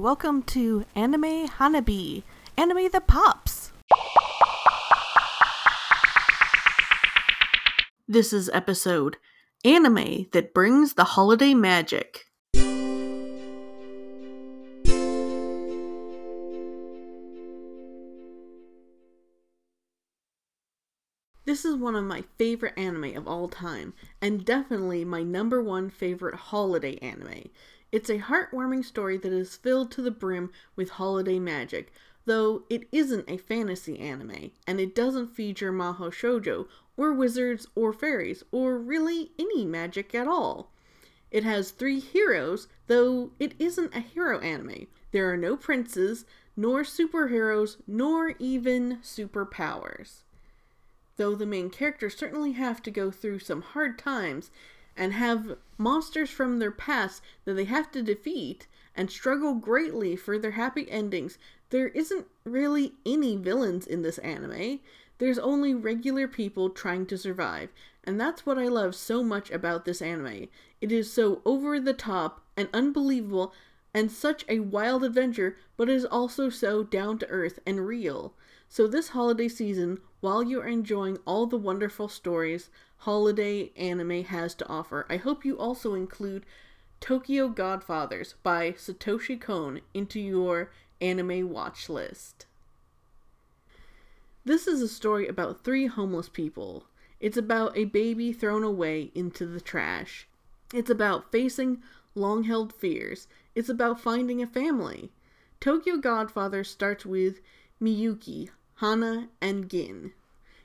Welcome to Anime Hanabi, anime the pops. This is episode Anime that brings the holiday magic. This is one of my favorite anime of all time, and definitely my number one favorite holiday anime. It's a heartwarming story that is filled to the brim with holiday magic, though it isn't a fantasy anime, and it doesn't feature Maho Shoujo, or wizards, or fairies, or really any magic at all. It has three heroes, though it isn't a hero anime. There are no princes, nor superheroes, nor even superpowers. Though the main characters certainly have to go through some hard times and have monsters from their past that they have to defeat and struggle greatly for their happy endings, there isn't really any villains in this anime. There's only regular people trying to survive, and that's what I love so much about this anime. It is so over the top and unbelievable and such a wild adventure, but it is also so down to earth and real. So, this holiday season, while you are enjoying all the wonderful stories holiday anime has to offer, I hope you also include Tokyo Godfathers by Satoshi Kon into your anime watch list. This is a story about three homeless people. It's about a baby thrown away into the trash. It's about facing long held fears. It's about finding a family. Tokyo Godfather starts with Miyuki, Hana, and Gin.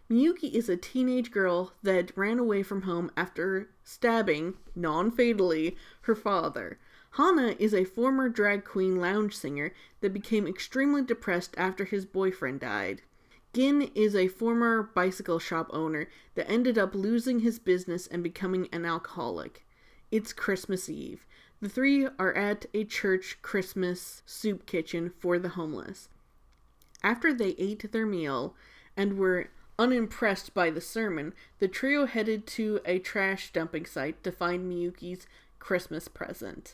Miyuki is a teenage girl that ran away from home after stabbing, non fatally, her father. Hana is a former drag queen lounge singer that became extremely depressed after his boyfriend died. Gin is a former bicycle shop owner that ended up losing his business and becoming an alcoholic. It's Christmas Eve. The three are at a church Christmas soup kitchen for the homeless. After they ate their meal and were unimpressed by the sermon, the trio headed to a trash dumping site to find Miyuki's Christmas present.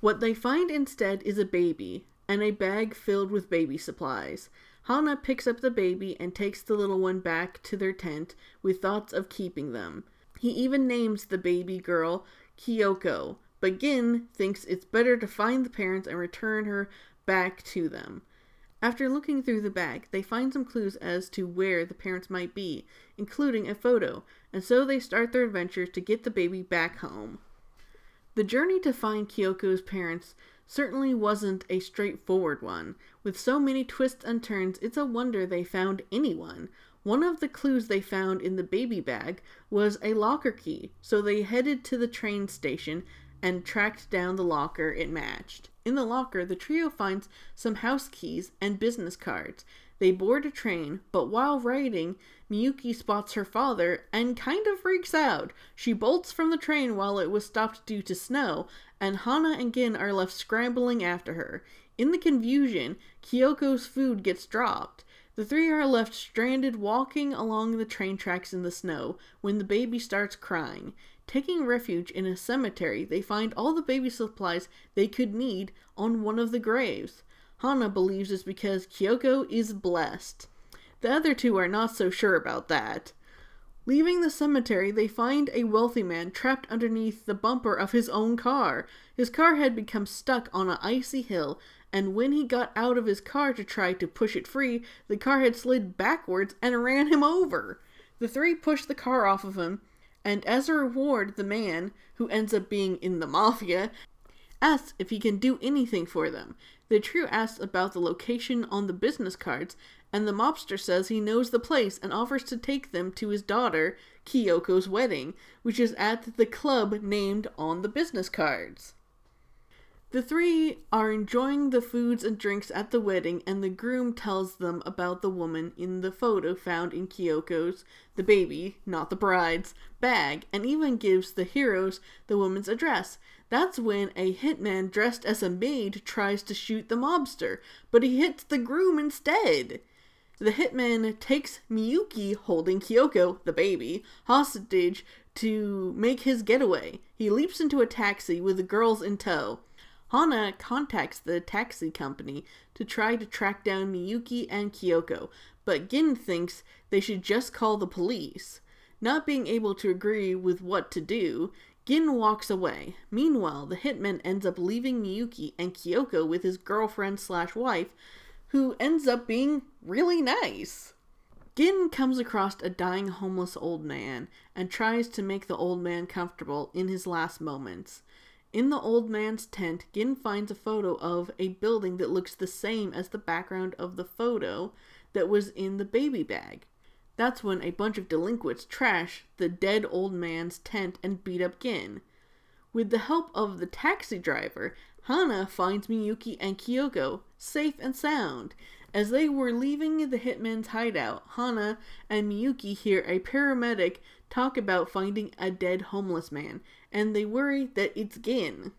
What they find instead is a baby and a bag filled with baby supplies. Hana picks up the baby and takes the little one back to their tent with thoughts of keeping them. He even names the baby girl Kyoko, but Gin thinks it's better to find the parents and return her back to them. After looking through the bag, they find some clues as to where the parents might be, including a photo, and so they start their adventure to get the baby back home. The journey to find Kyoko's parents certainly wasn't a straightforward one. With so many twists and turns, it's a wonder they found anyone. One of the clues they found in the baby bag was a locker key, so they headed to the train station and tracked down the locker it matched. In the locker, the trio finds some house keys and business cards. They board a train, but while riding, Miyuki spots her father and kind of freaks out. She bolts from the train while it was stopped due to snow, and Hana and Gin are left scrambling after her. In the confusion, Kyoko's food gets dropped. The three are left stranded walking along the train tracks in the snow when the baby starts crying. Taking refuge in a cemetery, they find all the baby supplies they could need on one of the graves. Hana believes it's because Kyoko is blessed. The other two are not so sure about that. Leaving the cemetery, they find a wealthy man trapped underneath the bumper of his own car. His car had become stuck on an icy hill, and when he got out of his car to try to push it free, the car had slid backwards and ran him over. The three push the car off of him, and as a reward, the man, who ends up being in the mafia, asks if he can do anything for them. The trio asks about the location on the business cards, and the mobster says he knows the place and offers to take them to his daughter, Kyoko's wedding, which is at the club named on the business cards. The three are enjoying the foods and drinks at the wedding, and the groom tells them about the woman in the photo found in Kyoko's, the baby, not the bride's, bag, and even gives the heroes the woman's address. That's when a hitman dressed as a maid tries to shoot the mobster, but he hits the groom instead. The hitman takes Miyuki, holding Kyoko, the baby, hostage to make his getaway. He leaps into a taxi with the girls in tow. Hana contacts the taxi company to try to track down Miyuki and Kyoko, but Gin thinks they should just call the police. Not being able to agree with what to do, Gin walks away. Meanwhile, the hitman ends up leaving Miyuki and Kyoko with his girlfriend slash wife, who ends up being really nice. Gin comes across a dying homeless old man and tries to make the old man comfortable in his last moments. In the old man's tent, Gin finds a photo of a building that looks the same as the background of the photo that was in the baby bag. That's when a bunch of delinquents trash the dead old man's tent and beat up Gin. With the help of the taxi driver, Hana finds Miyuki and Kyoko safe and sound. As they were leaving the hitman's hideout, Hana and Miyuki hear a paramedic talk about finding a dead homeless man, and they worry that it's Gin.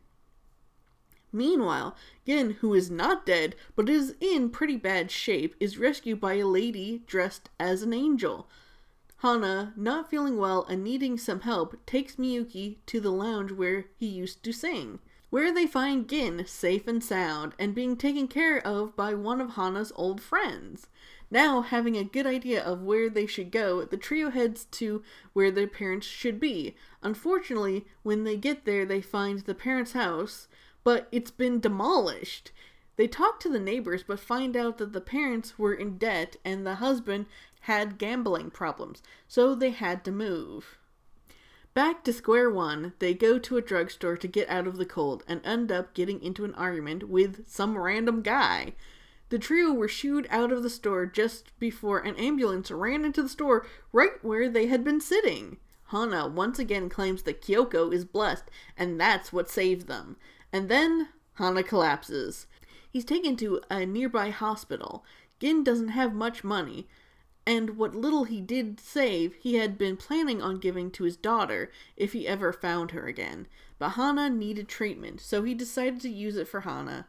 Meanwhile, Gin, who is not dead but is in pretty bad shape, is rescued by a lady dressed as an angel. Hana, not feeling well and needing some help, takes Miyuki to the lounge where he used to sing, where they find Gin safe and sound and being taken care of by one of Hana's old friends. Now, having a good idea of where they should go, the trio heads to where their parents should be. Unfortunately, when they get there, they find the parents' house, but it's been demolished. They talk to the neighbors but find out that the parents were in debt and the husband had gambling problems, so they had to move. Back to square one, they go to a drugstore to get out of the cold and end up getting into an argument with some random guy. The trio were shooed out of the store just before an ambulance ran into the store right where they had been sitting. Hana once again claims that Kyoko is blessed, and that's what saved them. And then Hana collapses. He's taken to a nearby hospital. Gin doesn't have much money, and what little he did save he had been planning on giving to his daughter if he ever found her again. But Hana needed treatment, so he decided to use it for Hana.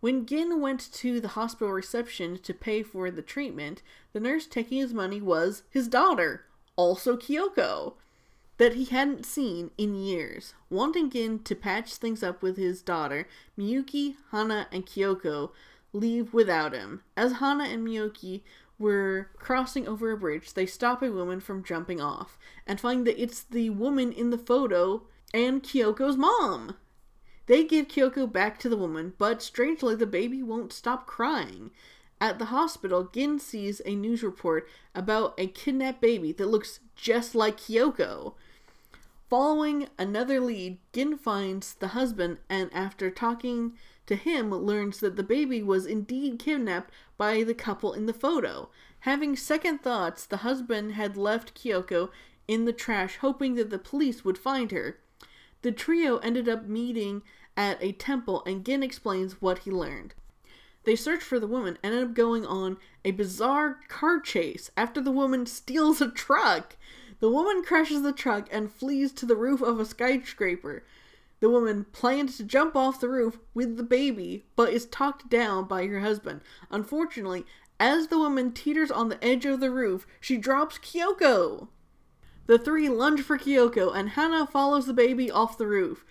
When Gin went to the hospital reception to pay for the treatment, the nurse taking his money was his daughter, also Kyoko that he hadn't seen in years. Wanting Gin to patch things up with his daughter, Miyuki, Hana, and Kyoko leave without him. As Hana and Miyuki were crossing over a bridge, they stop a woman from jumping off and find that it's the woman in the photo and Kyoko's mom. They give Kyoko back to the woman, but strangely, the baby won't stop crying. At the hospital, Gin sees a news report about a kidnapped baby that looks just like Kyoko. Following another lead, Gin finds the husband and, after talking to him, learns that the baby was indeed kidnapped by the couple in the photo. Having second thoughts, the husband had left Kyoko in the trash, hoping that the police would find her. The trio ended up meeting at a temple, and Gin explains what he learned. They search for the woman and end up going on a bizarre car chase after the woman steals a truck. The woman crashes the truck and flees to the roof of a skyscraper. The woman plans to jump off the roof with the baby, but is talked down by her husband. Unfortunately, as the woman teeters on the edge of the roof, she drops Kyoko. The three lunge for Kyoko, and Hana follows the baby off the roof.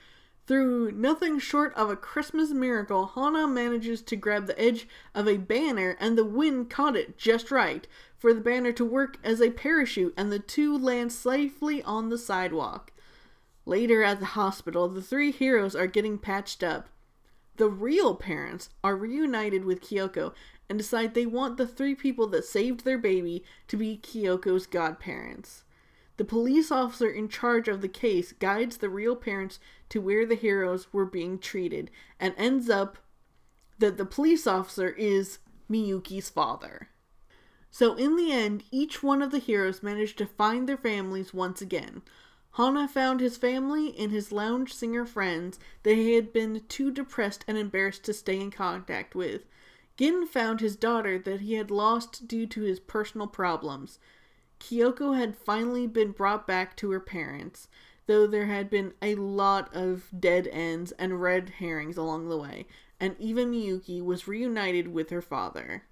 Through nothing short of a Christmas miracle, Hana manages to grab the edge of a banner, and the wind caught it just right for the banner to work as a parachute, and the two land safely on the sidewalk. Later at the hospital, the three heroes are getting patched up. The real parents are reunited with Kyoko and decide they want the three people that saved their baby to be Kyoko's godparents. The police officer in charge of the case guides the real parents to where the heroes were being treated and ends up that the police officer is Miyuki's father. So, in the end, each one of the heroes managed to find their families once again. Hana found his family and his lounge singer friends that he had been too depressed and embarrassed to stay in contact with. Gin found his daughter that he had lost due to his personal problems. Kyoko had finally been brought back to her parents, though there had been a lot of dead ends and red herrings along the way, and even Miyuki was reunited with her father.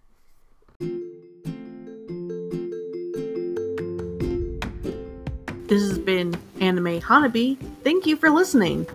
This has been Anime Hanabi. Thank you for listening.